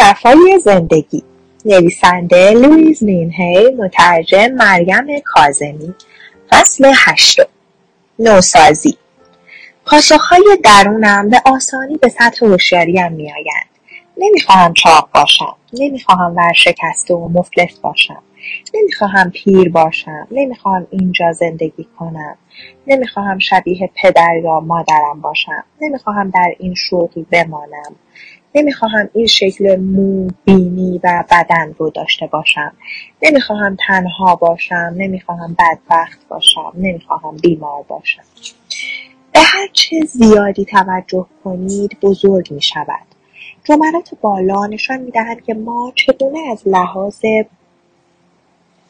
شفای زندگی. نویسنده لویز مینهی مترجم مریم کازمی فصل هشتم. نوسازی. پاسخهای درونم به آسانی به سطح هوشیاریم میآیند. نمی‌خواهم چاق باشم. نمی‌خواهم ورشکسته و مفلس باشم. نمی‌خواهم پیر باشم نمی‌خواهم اینجا زندگی کنم نمی‌خواهم شبیه پدر یا مادرم باشم نمی‌خواهم در این شغل بمانم نمی‌خواهم این شکل مو بینی و بدن رو داشته باشم نمی‌خواهم تنها باشم نمی‌خواهم بدبخت باشم نمی‌خواهم بیمار باشم. به هر چه زیادی توجه کنید بزرگ می شود جملات بالا نشان می دهند که ما چگونه از لحاظ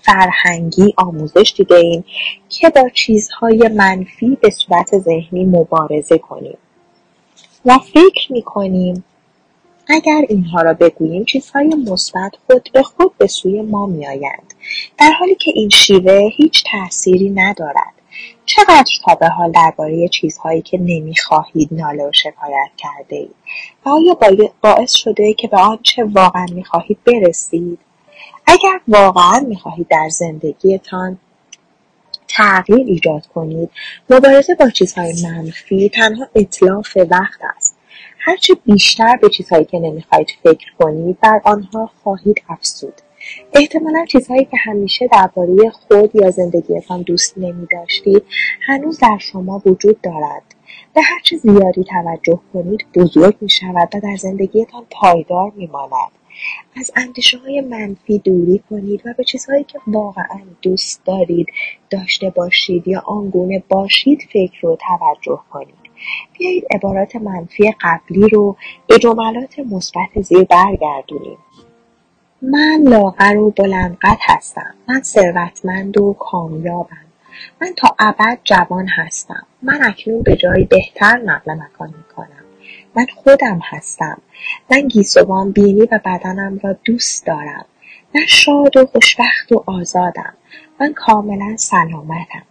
فرهنگی آموزش دیدهایم که با چیزهای منفی به صورت ذهنی مبارزه کنیم و فکر می‌کنیم اگر اینها را بگوییم چیزهای مثبت خود به خود به سوی ما میآیند. در حالی که این شیوه هیچ تأثیری ندارد. چقدر تا به حال درباره چیزهایی که نمی‌خواهید ناله و شکایت کرده اید؟ و آیا باعث شده که به آنچه واقعا می‌خواهید برسید؟ اگر واقعا می‌خواهید در زندگیتان تغییر ایجاد کنید مبارزه با چیزهای منفی تنها اطلاف وقت است. هرچه بیشتر به چیزهایی که نمی‌خواهید فکر کنید بر آنها خواهید افزود. احتمالا چیزهایی که همیشه درباره خود یا زندگیتان دوست نمیداشتید هنوز در شما وجود دارد. به هرچه زیادی توجه کنید بزرگ می شود و در زندگیتان پایدار می ماند. از اندیشه های منفی دوری کنید و به چیزهایی که واقعا دوست دارید داشته باشید یا آنگونه باشید فکر رو توجه کنید. بیایید عبارات منفی قبلی رو به جملات مثبت زیر برگردونیم. من لاغر و بلندقد هستم. من ثروتمند و کامیابم. من تا ابد جوان هستم. من اکنون به جایی بهتر نقل مکان می‌کنم. من خودم هستم. من گیسوان بینی و بدنم را دوست دارم. من شاد و خوشبخت و آزادم. من کاملا سلامتم.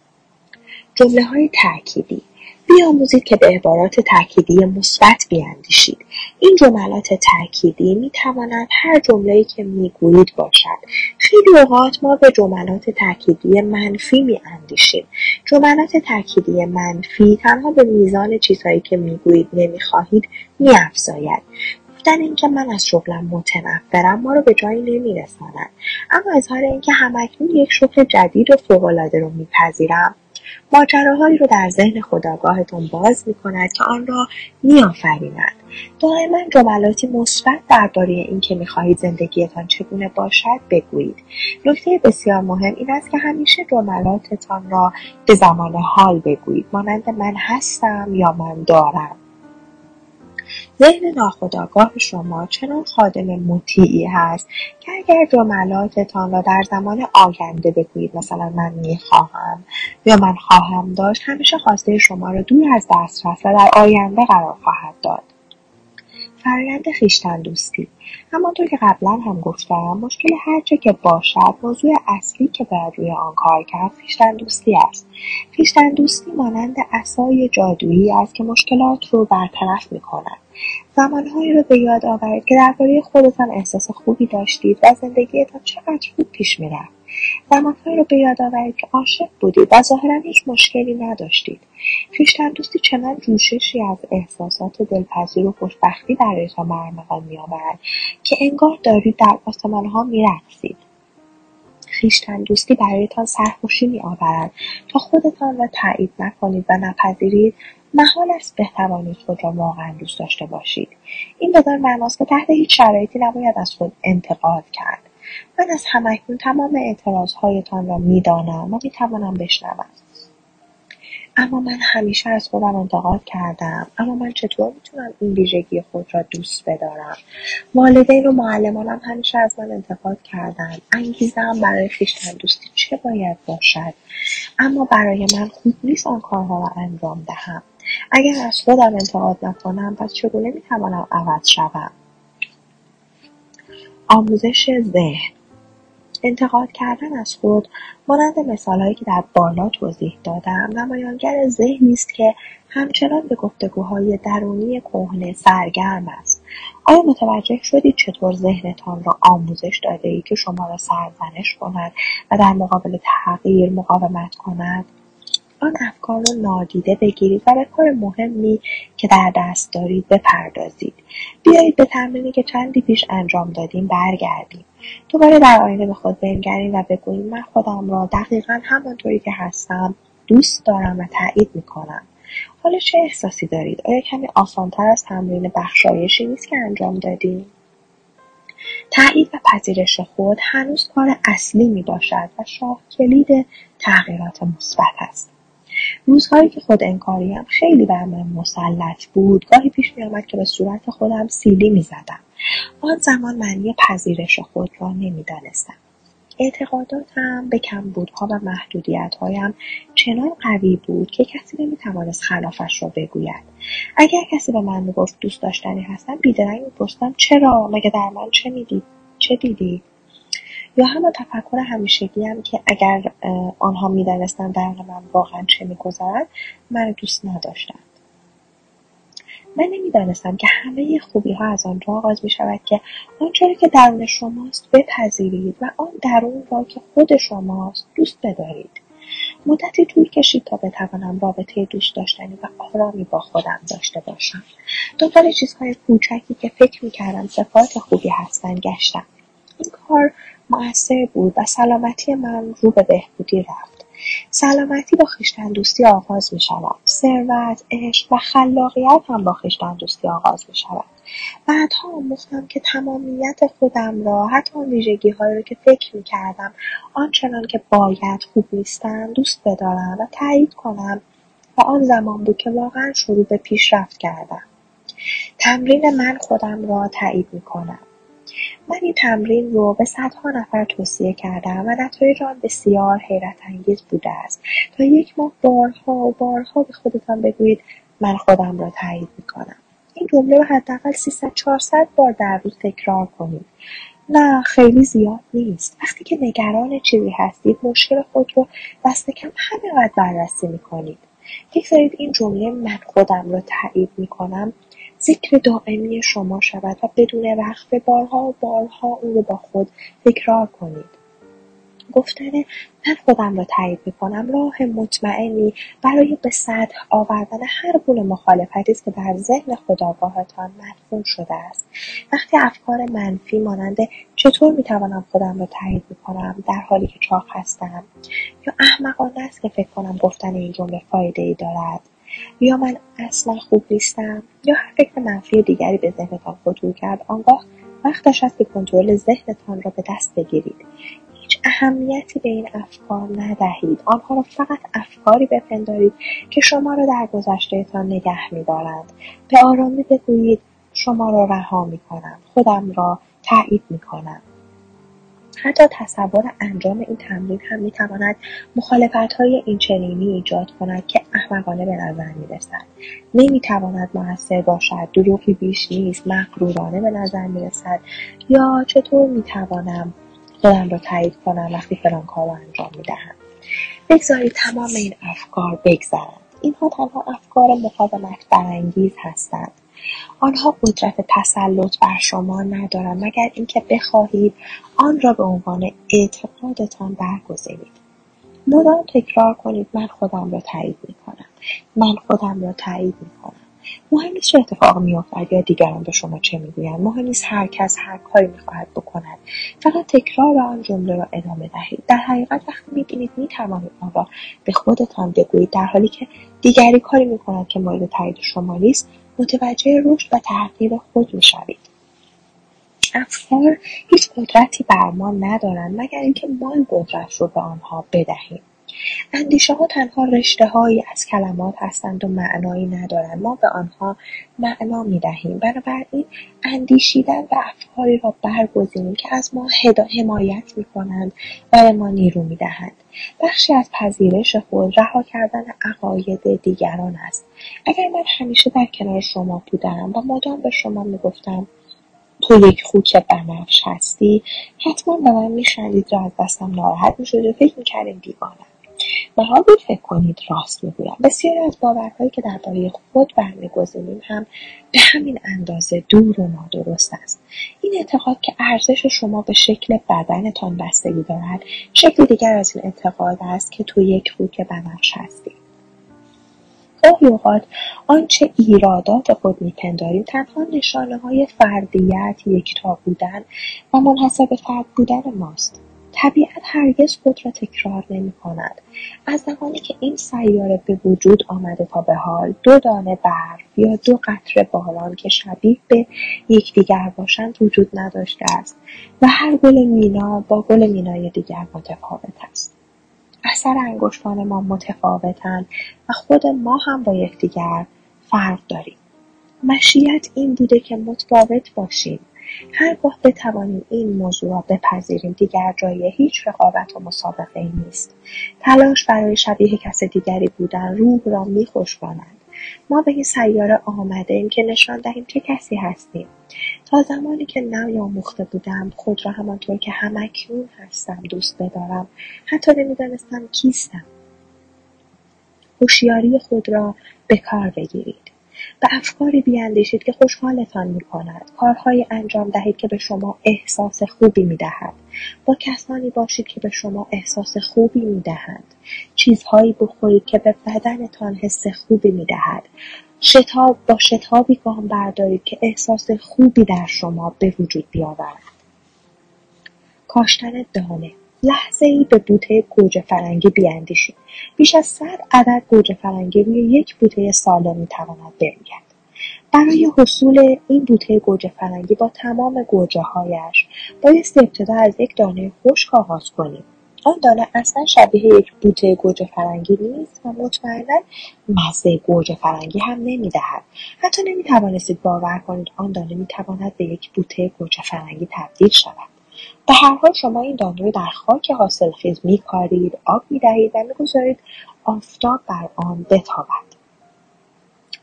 جمله های تأکیدی. بیاموزید که به عبارات تأکیدی مثبت بیاندیشید. این جملات تأکیدی می توانند هر جمله‌ای که می‌گویید باشد. خیلی اوقات ما به جملات تأکیدی منفی می اندیشیم جملات تأکیدی منفی تنها به میزان چیزهایی که می‌گویید نمی‌خواهید میافزاید. گفتن اینکه من از شغلم متنفرم ما رو به جایی نمیرساند. اما اظهار اینکه همکنون یک شغل جدید و فوقالعاده رو میپذیرم ماجراهایی رو در ذهن خداگاهتون باز می کند که آن را می آفریند. دائما جملاتی مثبت درباره اینکه می‌خواهید زندگیتان چگونه باشد بگویید. نکته بسیار مهم این است که همیشه جملاتتان را به زمان حال بگویید. مانند من هستم یا من دارم. ذهن ناخودآگاه شما چنان خادم مطیعی هست که اگر جملاتتان را در زمان آینده بگویید مثلا من می‌خواهم یا من خواهم داشت همیشه خواسته شما را دور از دسترس و در آینده قرار خواهد داد. فرایند خویشتن دوستی همانطور که قبلا هم گفتم مشکل هرچه که باشد موضوع اصلی که باید روی آن کار کرد خویشتن دوستی است. خویشتن دوستی مانند اسای جادویی است که مشکلات رو برطرف می‌کند. زمانهایی رو به یاد آورید که درباره خودتان احساس خوبی داشتید و زندگیتان چقدر خوب پیش می‌رفت. زمانهایی رو به یاد آورید که عاشق بودید و ظاهرا هیچ مشکلی نداشتید. خویشتن دوستی چنان جوششی از احساسات دلپذیر و خوشبختی برایتان برمغان میآورد که انگار دارید در آسمانها میرقصید. خویشتن دوستی برایتان سرخوشی میآورد تا خودتان را تایید نکنید و نپذیرید محال است بتوانید خود را واقعا دوست داشته باشید. این بدان معناست که تحت هیچ شرایطی نباید از خود انتقاد کرد. من از همکنون تمام اعتراضهایتان را می‌دانم و می‌توانم بشنوم. اما من همیشه از خودم انتقاد کردم. اما من چطور می‌تونم این ویژگی خود را دوست بدارم؟ والدین و معلمانم همیشه از من انتقاد کردند انگیزم برای خویشتن دوستی چه باید باشد؟ اما برای من خوب نیست آن کارها را انجام دهم. اگر از خودم انتقاد نکنم پس چگونه می‌توانم عوض شوم؟ آموزش ذهن. انتقاد کردن از خود مانند مثالهایی که در بالا توضیح دادم نمایانگر ذهنی است که همچنان به گفتگوهای درونی کهنه سرگرم است. آیا متوجه شدید چطور ذهنتان را آموزش داده ای که شما را سرزنش کند و در مقابل تغییر مقاومت کند؟ آن افکار را نادیده بگیرید و به کار مهمی که در دست دارید بپردازید. بیایید به تمرینی که چندی پیش انجام دادیم برگردیم. دوباره در آینه به خود بنگریم و بگوییم من خودم را دقیقا همانطوری که هستم دوست دارم و تایید می‌کنم. حالا چه احساسی دارید؟ آیا کمی آسانتر از تمرین بخشایشی نیست که انجام دادیم؟ تایید و پذیرش خود هنوز کار اصلی می باشد و شاه کلید تغییرات مثبت است. روزهایی که خود انکاریم خیلی بر من مسلط بود. گاهی پیش میآمد که به صورت خودم سیلی می‌زدم. آن زمان معنی پذیرش خود را نمی‌دانستم. اعتقاداتم به کمبودها و محدودیتهایم چنان قوی بود که کسی نمی‌توانست خلافش را بگوید. اگر کسی به من می‌گفت دوست داشتنی هستم بیدرنگ میپرسیدم چرا؟ مگه در من چه می‌دید چه دیدی؟ یا همان تفکر همیشگیم که اگر آنها می‌دانستند درون من واقعا چه میگذرد من دوست نداشتند. من نمی‌دانستم که همه خوبی ها از آنجا آغاز می شود که آنچه که درون شماست بپذیرید و آن درون را که خود شماست دوست بدارید. مدتی طول کشید تا بتوانم رابطه دوست داشتنی و آرامی با خودم داشته باشم. دنبال چیزهای کوچکی که فکر می‌کردم صفات خوبی هستند گشتم. این کار مؤثر بود و سلامتی من رو به بهبودی رفت سلامتی با دوستی آغاز می شود. ثروت، عشق و خلاقیت هم با دوستی آغاز می شود. بعدها آموختم که تمامیت خودم را حتی آن ویژگی رو که فکر می کردم آنچنان که باید خوب نیستن دوست بدارم و تایید کنم و آن زمان بود که واقعا شروع به پیشرفت کردم تمرین من خودم را تایید می کنم من این تمرین رو به صدها نفر توصیه کردم و نتایج آن بسیار حیرت انگیز بوده است. تا یک ماه بارها و بارها به خودتان بگویید من خودم را تایید می‌کنم. این جمله رو حداقل 300 400 بار در روز تکرار کنید. نه خیلی زیاد نیست. وقتی که نگران چیزی هستید مشکل خود رو دست کم همینقدر بررسی می‌کنید. بگذارید این جمله من خودم را تایید می‌کنم. ذکر دائمی شما شود و بدون وقفه بارها و بارها او رو با خود تکرار کنید. گفتن من خودم را تایید می‌کنم راه مطمئنی برای به سطح آوردن هر گونه مخالفتی است که در ذهن خداگاهتان مدفون شده است. وقتی افکار منفی مانند چطور می‌توانم خودم را تایید می‌کنم در حالی که چاق هستم یا احمقانه است که فکر کنم گفتن این جمله فایده ای دارد. یا من اصلا خوب نیستم یا هر فکر منفی دیگری به ذهنتان خطور کرد آنگاه وقتش است که کنترل ذهنتان را به دست بگیرید. هیچ اهمیتی به این افکار ندهید. آنها را فقط افکاری بپندارید که شما را در گذشتهتان نگه میدارند. به آرامی بگویید شما را رها می‌کنم خودم را تایید می‌کنم. حتی تصور انجام این تمرین هم می‌تواند این چنینی ایجاد کند که احمقانه به نظر می‌رسد. نمی‌تواند موثر باشد دروغی بیش نیست مغرورانه به نظر می‌رسد یا چطور می‌توانم خودم را تایید کنم وقتی فلان کار را انجام می‌دهم. بگذارید تمام این افکار بگذرند. اینها تنها افکار مقاومت برانگیز هستند. آنها قدرت تسلط بر شما ندارند مگر اینکه بخواهید آن را به عنوان اعتقادتان برگزینید. مدام تکرار کنید من خودم را تایید می‌کنم. من خودم را تایید می‌کنم. مهم نیست چه اتفاق میافتد یا دیگران به شما چه می‌گویند. مهم نیست هر کس هر کاری می‌خواهد بکند. فقط تکرار آن جمله را ادامه دهید. در حقیقت وقتی می‌بینید می‌توانید آن را به خودتان بگویید در حالی که دیگری کاری می‌کند که مورد تایید شما نیست. متوجه رشد و تغییر خود می‌شوید. افکار هیچ قدرتی بر ما ندارند مگر اینکه ما این قدرت رو به آنها بدهیم. اندیشه ها تنها رشته هایی از کلمات هستند و معنایی ندارند. ما به آنها معنا می دهیم بنابراین اندیشیدن و افکاری را برگزینیم که از ما حمایت می کنند و به ما نیرو می دهند بخشی از پذیرش خود رها کردن عقاید دیگران است. اگر من همیشه در کنار شما بودم و مدام به شما می‌گفتم تو یک خوک بنفش هستی حتما به من میخندید و از دستم ناراحت می‌شد و فکر می‌کردیم دیوانم محال فکر کنید راست می‌گویم. بسیاری از باورهایی که درباره خود برمیگزینیم هم به همین اندازه دور و نادرست است. این اعتقاد که ارزش شما به شکل بدنتان بستگی دارد شکل دیگر از این اعتقاد است که تو یک خوک بنفش هستید گاهی اوقات آنچه ایرادات خود میپنداریم تنها نشانه های فردیت یکتا بودن و منحصر به فرد بودن ماست. طبیعت هرگز خود را تکرار نمی کند. از زمانی که این سیاره به وجود آمده تا به حال دو دانه برف یا دو قطره باران که شبیه به یکدیگر باشند وجود نداشته است و هر گل مینا با گل مینای دیگر متفاوت است. اثر انگشتان ما متفاوتند و خود ما هم با یکدیگر فرق داریم. مشیت این بوده که متفاوت باشیم. هرگاه بتوانیم این موضوع را بپذیریم دیگر جای هیچ رقابت و مسابقه نیست. تلاش برای شبیه کس دیگری بودن روح را میخشباند ما به این سیاره آمده ایم که نشان دهیم چه کسی هستیم. تا زمانی که نیاموخته بودم خود را همانطور که همکنون هستم دوست بدارم. حتی نمی‌دانستم کیستم. هوشیاری خود را به کار بگیرید. به افکاری بیاندیشید که خوشحالتان می‌کند. کارهایی انجام دهید که به شما احساس خوبی می‌دهد. با کسانی باشید که به شما احساس خوبی می‌دهند. چیزهایی بخورید که به بدنتان حس خوبی می‌دهد. شتاب با شتابی گام بردارید که احساس خوبی در شما به وجود بیاورد. کاشتن دانه. لحظه ای به بوته گوجه فرنگی بیاندیشید بیش از صد عدد گوجه فرنگی روی یک بوته سالم می‌تواند بروید برای حصول این بوته گوجه فرنگی با تمام گوجه هایش بایست ابتدا از یک دانه خشک آغاز کنیم. آن دانه اصلا شبیه یک بوته گوجه فرنگی نیست و مطمئنا مزه گوجه فرنگی هم نمی‌دهد. حتی نمی‌توانستید باور کنید آن دانه می‌تواند به یک بوته گوجه فرنگی تبدیل شود. به هر حال شما این دانه رو در خاک حاصلخیز میکارید آب می‌دهید و می‌گذارید. آفتاب بر آن بتابد.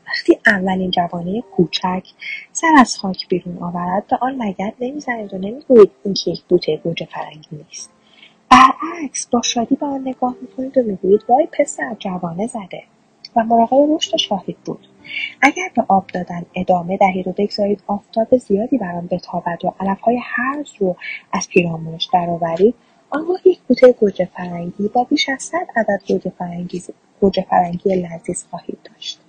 وقتی اولین جوانه کوچک سر از خاک بیرون آورد به آن لگد نمی‌زنید و نمی‌گویید این که یک بوته گوجه فرنگی نیست. برعکس با شادی به آن نگاه می‌کنید و می‌گویید وای پسر جوانه زده. و مراقب رشدش خواهید بود. اگر به آب دادن ادامه دهید و بگذارید آفتاب زیادی بر آن بتابد و علفهای هرز رو از پیرامونش درآورید آنگاه یک بوته گوجه فرنگی با بیش از صد عدد گوجه فرنگی گوجه فرنگی لذیذ خواهید داشت.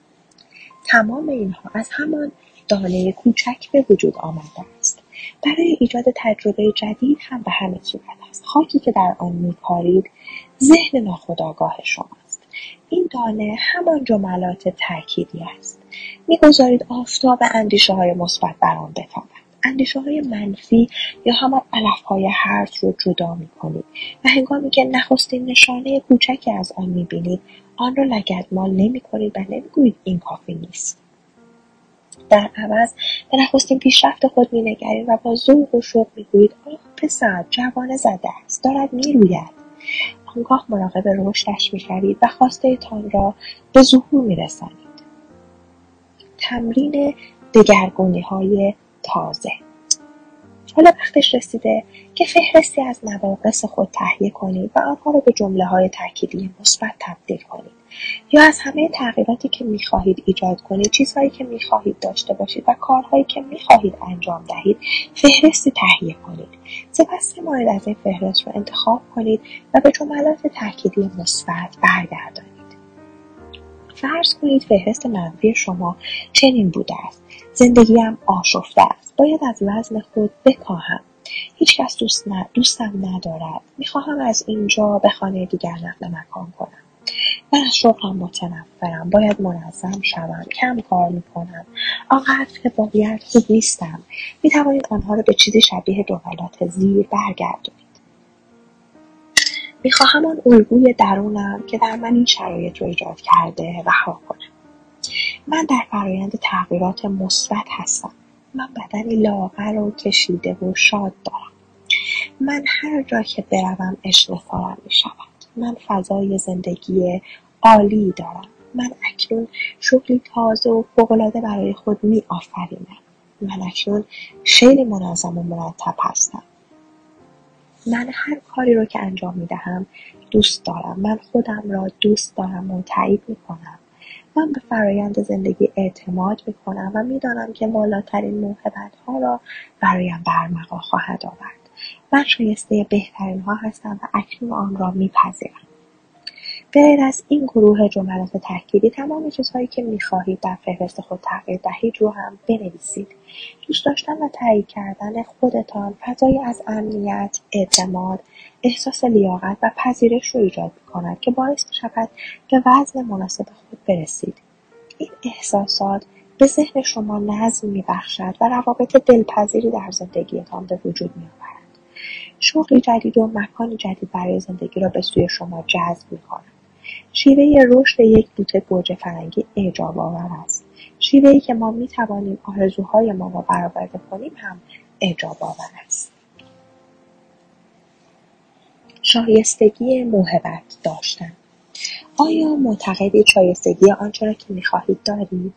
تمام اینها از همان دانه کوچک به وجود آمده است. برای ایجاد تجربه جدید هم به همه صورت است. خاکی که در آن میکارید ذهن ناخودآگاه شماست. این دانه همان جملات تأکیدی است. می‌گذارید آفتاب اندیشه های مثبت بر آن بتابد. اندیشه های منفی یا همان علف های هرز رو جدا می کنید و هنگامی که نخستین نشانه کوچکی از آن می بینید آن را لگدمال نمی کنید و نمی‌گویید این کافی نیست. در عوض به نخستین پیشرفت خود مینگرید و با ذوق و شوق می‌گویید آه پسر جوانه زده است دارد می‌روید. آنگاه مراقب رشدش می‌شوید و تان را به ظهور میرسانید. تمرین دگرگونی های تازه. حالا وقتش رسیده که فهرستی از نواقص خود تهیه کنید و آنها را به جمله های تأکیدی مثبت تبدیل کنید. یا از همه تغییراتی که می‌خواهید ایجاد کنید چیزهایی که می‌خواهید داشته باشید و کارهایی که می‌خواهید انجام دهید فهرستی تهیه کنید. سپس سه مورد از این فهرست رو انتخاب کنید و به جملات تأکیدی مثبت برگردانید. فرض کنید فهرست منفی شما چنین بوده است. زندگیم آشفته است. باید از وزن خود بکاهم. هیچکس دوست نه دوستم ندارد. می‌خواهم از اینجا به خانه دیگر نقل مکان کنم. من از شغلم متنفرم. باید منظم شوم. کم کار می‌کنم. آنقدر که باید خوب نیستم. می‌توانید آنها را به چیزی شبیه جملات زیر برگردونید. می‌خواهم آن الگوی درونم که در من این شرایط رو ایجاد کرده رها کنم. من در فرایند تغییرات مثبت هستم. من بدنی لاغر و کشیده و شاد دارم. من هر جا که بروم عشق سارم می شود من فضای زندگی عالی دارم. من اکنون شغلی تازه و فوقالعاده برای خود می آفرینم من اکنون خیلی منظم و مرتب هستم. من هر کاری رو که انجام می دهم دوست دارم. من خودم را دوست دارم و تایید می‌کنم. من به فرایند زندگی اعتماد می‌کنم و می‌دانم که بالاترین موهبت ها را برایم برمقا خواهد آورد. من شایسته بهترین ها هستم و اکنون آن را میپذیرم. به از این گروه جملات تحکیلی تمام چیزهایی که می‌خواهید در فهرست خود تغییر دهید رو هم بنویسید. دوست داشتن و تایید کردن خودتان فضایی از امنیت اعتماد احساس لیاقت و پذیرش رو ایجاد می‌کند که باعث می‌شود به وزن مناسب خود برسید. این احساسات به ذهن شما نظم میبخشد و روابط دلپذیری در زندگیتان به وجود میآورد. شغلی جدید و مکانی جدید برای زندگی را به سوی شما جذب می‌کند. شیوه رشد یک بوته فرنگی آور است. شیوهای که ما می‌توانیم آرزوهایمان را برآورده کنیم هم آور است. شایستگی موهبت داشتن. آیا معتقدید شایستگی آنچه را که می‌خواهید دارید؟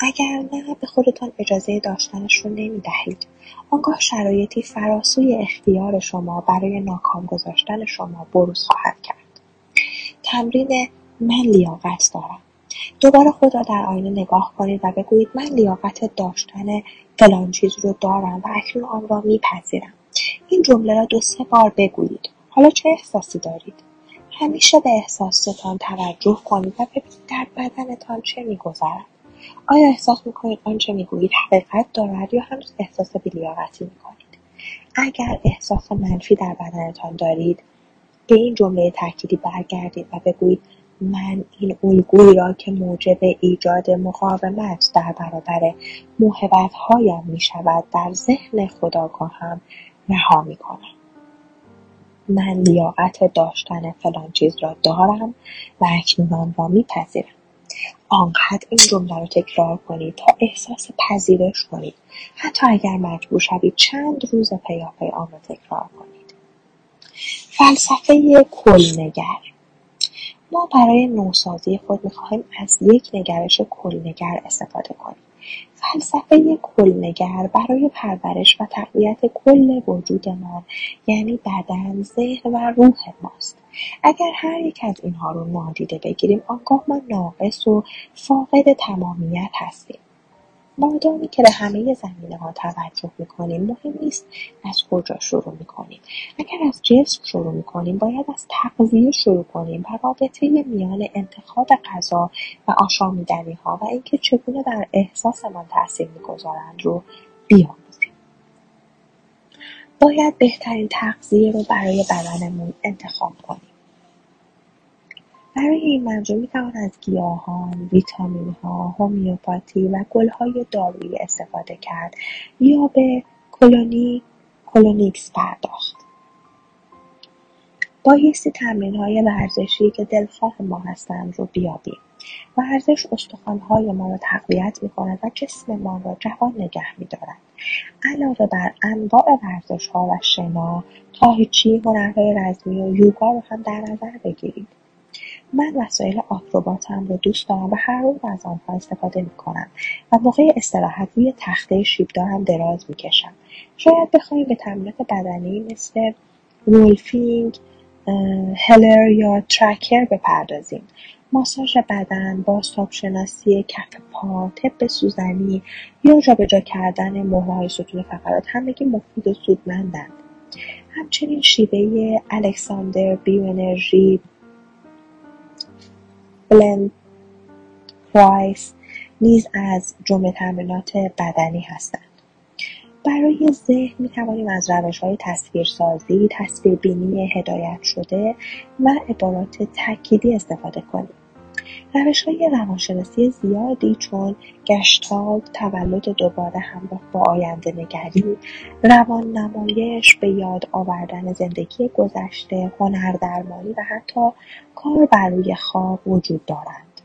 اگر نه به خودتان اجازه داشتنش رو نمی‌دهید. آنگاه شرایطی فراسوی اختیار شما برای ناکام گذاشتن شما بروز خواهد کرد. تمرین من لیاقت دارم. دوباره خود را در آینه نگاه کنید و بگویید من لیاقت داشتن فلان چیز رو دارم و اکنون آن را میپذیرم. این جمله را دو سه بار بگویید. حالا چه احساسی دارید؟ همیشه به احساستان توجه کنید و ببینید در بدنتان چه میگذرد. آیا احساس می‌کنید آنچه می‌گویید حقیقت دارد یا هنوز احساس بیلیاقتی می‌کنید؟ اگر احساس منفی در بدنتان دارید به این جمله تأکیدی برگردید و بگویید من این الگویی را که موجب ایجاد مقاومت در برابر موهبتهایم می‌شود در ذهن خداگاهم رها می‌کنم. من لیاقت داشتن فلان چیز را دارم و اکنون آن را میپذیرم. آنقدر این جمله را تکرار کنید تا احساس پذیرش کنید. حتی اگر مجبور شوید چند روز پیاپی آن را تکرار کنید. فلسفه کلنگر ما برای نوسازی خود می‌خواهیم از یک نگرش کلنگر استفاده کنیم. فلسفه کلنگر برای پرورش و تقویت کل وجود ما یعنی بدن ذهن و روح ماست. اگر هر یک از اینها رو نادیده بگیریم آنگاه ما ناقص و فاقد تمامیت هستیم. مادامی که به همه زمینه ها توجه می‌کنیم مهم نیست از کجا شروع می‌کنیم. اگر از جسم شروع می‌کنیم باید از تغذیه شروع کنیم و رابطه میان انتخاب غذا و آشامیدنی ها و اینکه چگونه بر احساسمان تاثیر می‌گذارند رو بیاموزیم. باید بهترین تغذیه رو برای بدنمون انتخاب کنیم. برای این منظور می‌توان از گیاهان، ویتامینها، هومیوپاتی و گلهای دارویی استفاده کرد یا به کلونیکس پرداخت. بایستی های ورزشی که دلخواه ما هستند رو بیابیم. ورزش استخوانهای ما را تقویت می‌کند و جسممان را جوان نگه میدارد علاوه بر انواع ها و شنا تاهیچی هنرهای رزمی و یوگا رو هم در نظر بگیرید من وسایل آکروباتم رو دوست دارم و هر روز از آنها استفاده می‌کنم و موقع استراحت روی تخته شیبدارم دراز می‌کشم. شاید بخواهیم به تمرینات بدنی مثل رولفینگ هلر یا ترکر بپردازیم. ماساژ بدن بازتاب شناسی کف پا طب سوزنی یا جابجا کردن موهای ستون فقرات همگی مفید و سودمندند. همچنین شیوه الکساندر بیوانرژی بلند پرایس نیز از جمله تمرینات بدنی هستند برای ذهن می توانیم از روش های تصویرسازی، تصویربینی هدایت شده و عبارات تأکیدی استفاده کنیم. روش های روانشناسی زیادی چون گشتالت، تولد دوباره همراه با آینده نگری، روان نمایش، به یاد آوردن زندگی گذشته، هنردرمانی و حتی کار بر روی خواب وجود دارند.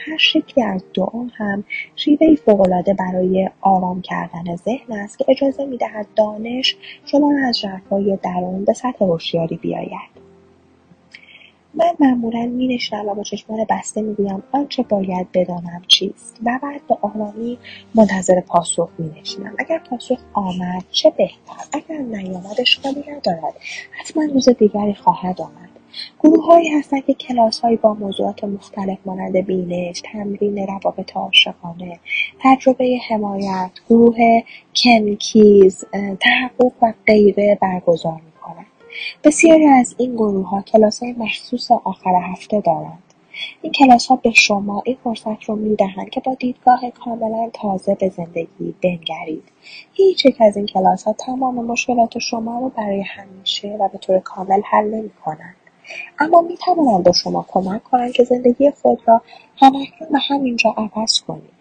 هر شکلی از دعا هم شیوهای فوقالعاده برای آرام کردن ذهن است که اجازه می‌دهد دانش شما را از ژرفای درون به سطح هوشیاری بیاید من معمولا مینشینم و با چشمان بسته می‌گویم آنچه باید بدانم چیست و بعد به آرامی منتظر پاسخ مینشینم. اگر پاسخ آمد چه بهتر؟ اگر نیامد اشکالی ندارد. حتما روز دیگری خواهد آمد. هایی هستند که هایی با موضوعات مختلف مانند بینش، تمرین روابط عاشقانه، تجربه حمایت، گروه کنکیز، تحقق و غیره برگزار. بسیاری از این گروه ها کلاس های مخصوص آخر هفته دارند. این کلاس ها به شما این فرصت رو می دهند که با دیدگاه کاملا تازه به زندگی بنگرید. هیچ یک از این کلاس ها تمام مشکلات شما رو برای همیشه و به طور کامل حل نمی کنند. اما می توانند به شما کمک کنند که زندگی خود را همکنون و همینجا عوض کنید.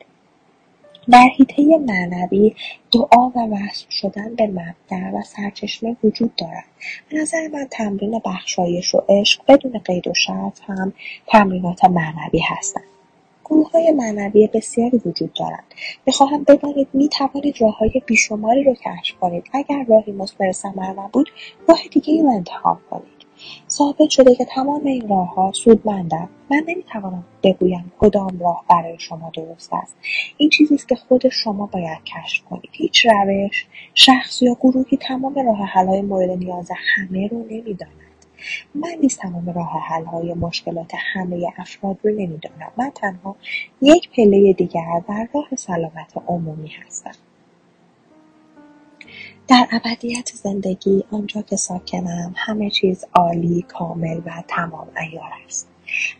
در حیطه معنوی دعا و وصل شدن به مبدع و سرچشمه وجود دارد. به نظر من تمرین بخشایش و عشق بدون قید و شرط هم تمرینات معنوی هستند. گروه های معنوی بسیاری وجود دارند. می‌خواهم بدانید می توانید راه های بیشماری رو کشف کنید. اگر راهی مثمر ثمر نبود راه دیگه ای رو انتخاب کنید. ثابت شده که تمام این راهها سودمندند. من نمی‌توانم بگویم کدام راه برای شما درست است. این چیزی است که خود شما باید کشف کنید. هیچ روش شخص یا گروهی تمام راه حلهای مورد نیاز همه رو نمی‌داند. من نیز تمام راه حلهای مشکلات همه افراد رو نمی‌دانم. من تنها یک پله دیگر در راه سلامت عمومی هستم. در ابدیت زندگی آنجا که ساکنم همه چیز عالی کامل و تمام عیار است.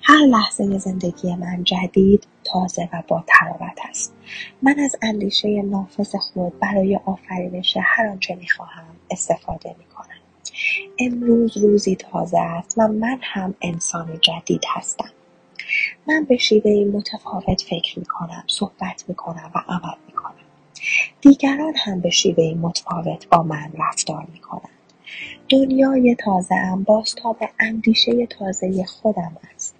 هر لحظه زندگی من جدید تازه و با تراوت است. من از اندیشه نافذ خود برای آفرینش هر آنچه می‌خواهم استفاده می‌کنم امروز روزی تازه است و من هم انسان جدید هستم. من به شیوه متفاوت فکر می‌کنم صحبت می‌کنم و عمل می‌کنم دیگران هم به شیوه متفاوت با من رفتار می‌کنند. دنیای تازهام بازتاب اندیشه تازه خودم است.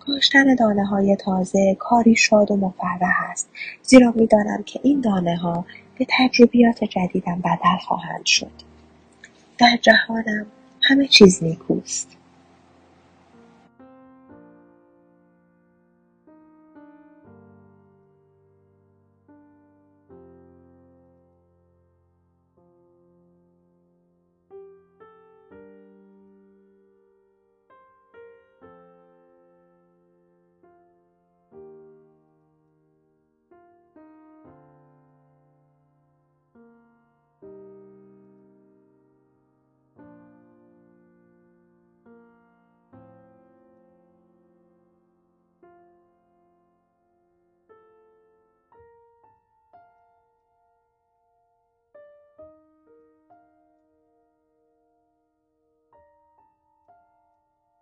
کاشتن دانه های تازه کاری شاد و مفرح است. زیرا می‌دانم که این دانه ها به تجربیات جدیدم بدل خواهند شد. در جهانم همه چیز نیکوست.